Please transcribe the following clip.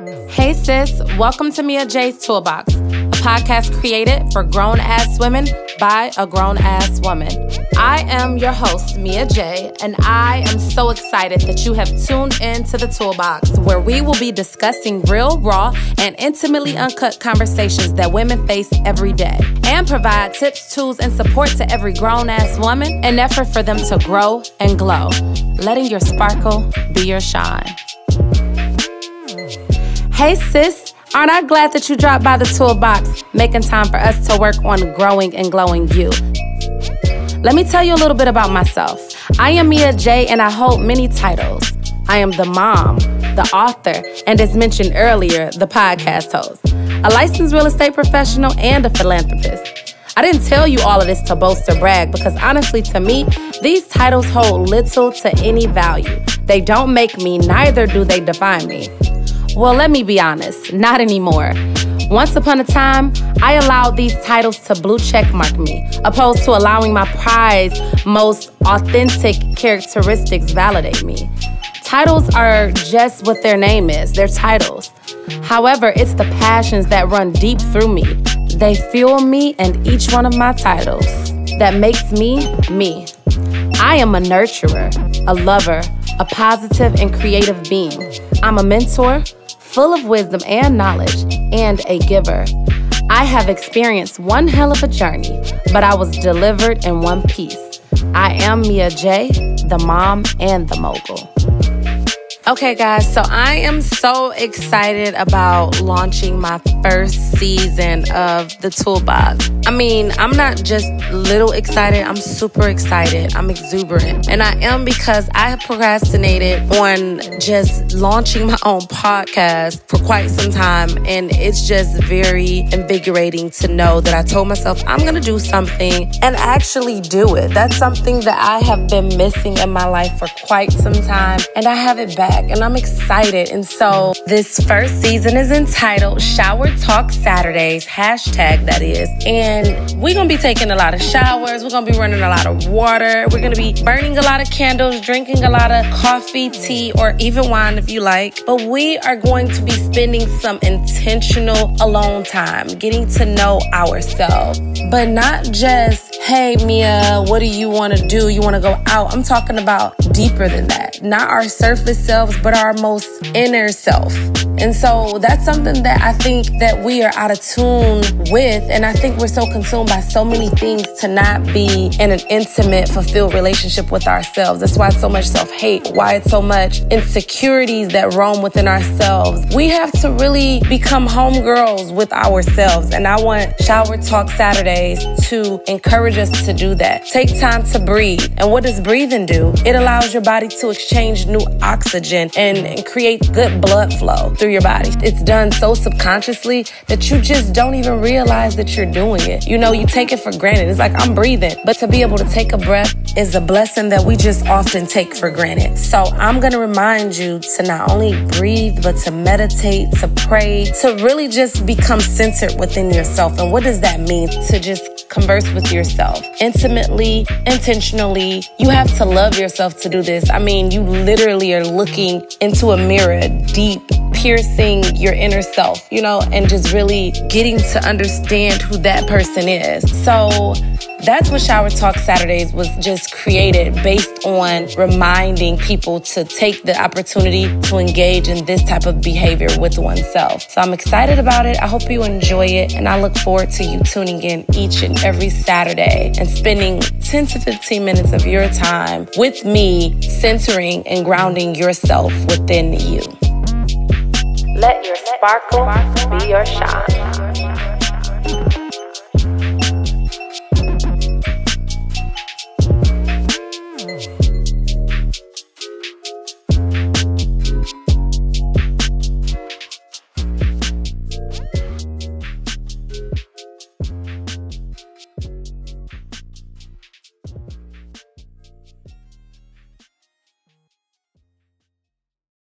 Hey, sis, welcome to Mia J's Toolbox, a podcast created for grown ass women by a grown ass woman. I am your host, Mia J, and I am so excited that you have tuned in to the Toolbox, where we will be discussing real, raw, and intimately uncut conversations that women face every day and provide tips, tools, and support to every grown ass woman in effort for them to grow and glow, letting your sparkle be your shine. Hey, sis. Aren't I glad that you dropped by the toolbox, making time for us to work on growing and glowing you? Let me tell you a little bit about myself. I am Mia J, and I hold many titles. I am the mom, the author, and as mentioned earlier, the podcast host, a licensed real estate professional, and a philanthropist. I didn't tell you all of this to boast or brag because honestly, to me, these titles hold little to any value. They don't make me, neither do they define me. Well, let me be honest, not anymore. Once upon a time, I allowed these titles to blue check mark me, opposed to allowing my prized, most authentic characteristics validate me. Titles are just what their name is, they're titles. However, it's the passions that run deep through me. They fuel me and each one of my titles that makes me me. I am a nurturer, a lover, a positive and creative being. I'm a mentor, full of wisdom and knowledge, and a giver. I have experienced one hell of a journey, but I was delivered in one piece. I am Mia J, the mom and the mogul. Okay, guys, so I am so excited about launching my first season of the Toolbox. I mean, I'm not just little excited, I'm super excited. I'm exuberant. And I am because I have procrastinated on just launching my own podcast for quite some time. And it's just very invigorating to know that I told myself I'm going to do something and actually do it. That's something that I have been missing in my life for quite some time. And I have it back and I'm excited. And so this first season is entitled Shower Talk Saturdays, hashtag that is. And we're gonna be taking a lot of showers, we're gonna be running a lot of water, we're gonna be burning a lot of candles, drinking a lot of coffee, tea, or even wine if you like. But we are going to be spending some intentional alone time, getting to know ourselves. But not just, hey, Mia, what do you wanna do? You wanna go out? I'm talking about deeper than that. Not our surface selves, but our most inner self. And so that's something that I think that we are out of tune with. And I think we're so consumed by so many things to not be in an intimate, fulfilled relationship with ourselves. That's why it's so much self hate, why it's so much insecurities that roam within ourselves. We have to really become homegirls with ourselves. And I want Shower Talk Saturdays to encourage us to do that. Take time to breathe. And what does breathing do? It allows your body to exchange new oxygen and, and create good blood flow through your body. It's done so subconsciously that you just don't even realize that you're doing it. You know, you take it for granted. It's like I'm breathing, but to be able to take a breath is a blessing that we just often take for granted. So I'm going to remind you to not only breathe, but to meditate, to pray, to really just become centered within yourself. And what does that mean? To just converse with yourself intimately, intentionally. You have to love yourself to do this. I mean, you literally are looking into a mirror deep, piercing your inner self, you know, and just really getting to understand who that person is. So that's what Shower Talk Saturdays was just created based on reminding people to take the opportunity to engage in this type of behavior with oneself. So I'm excited about it. I hope you enjoy it. And I look forward to you tuning in each and every Saturday and spending 10 to 15 minutes of your time with me, centering and grounding yourself within you. Let your sparkle be your shine.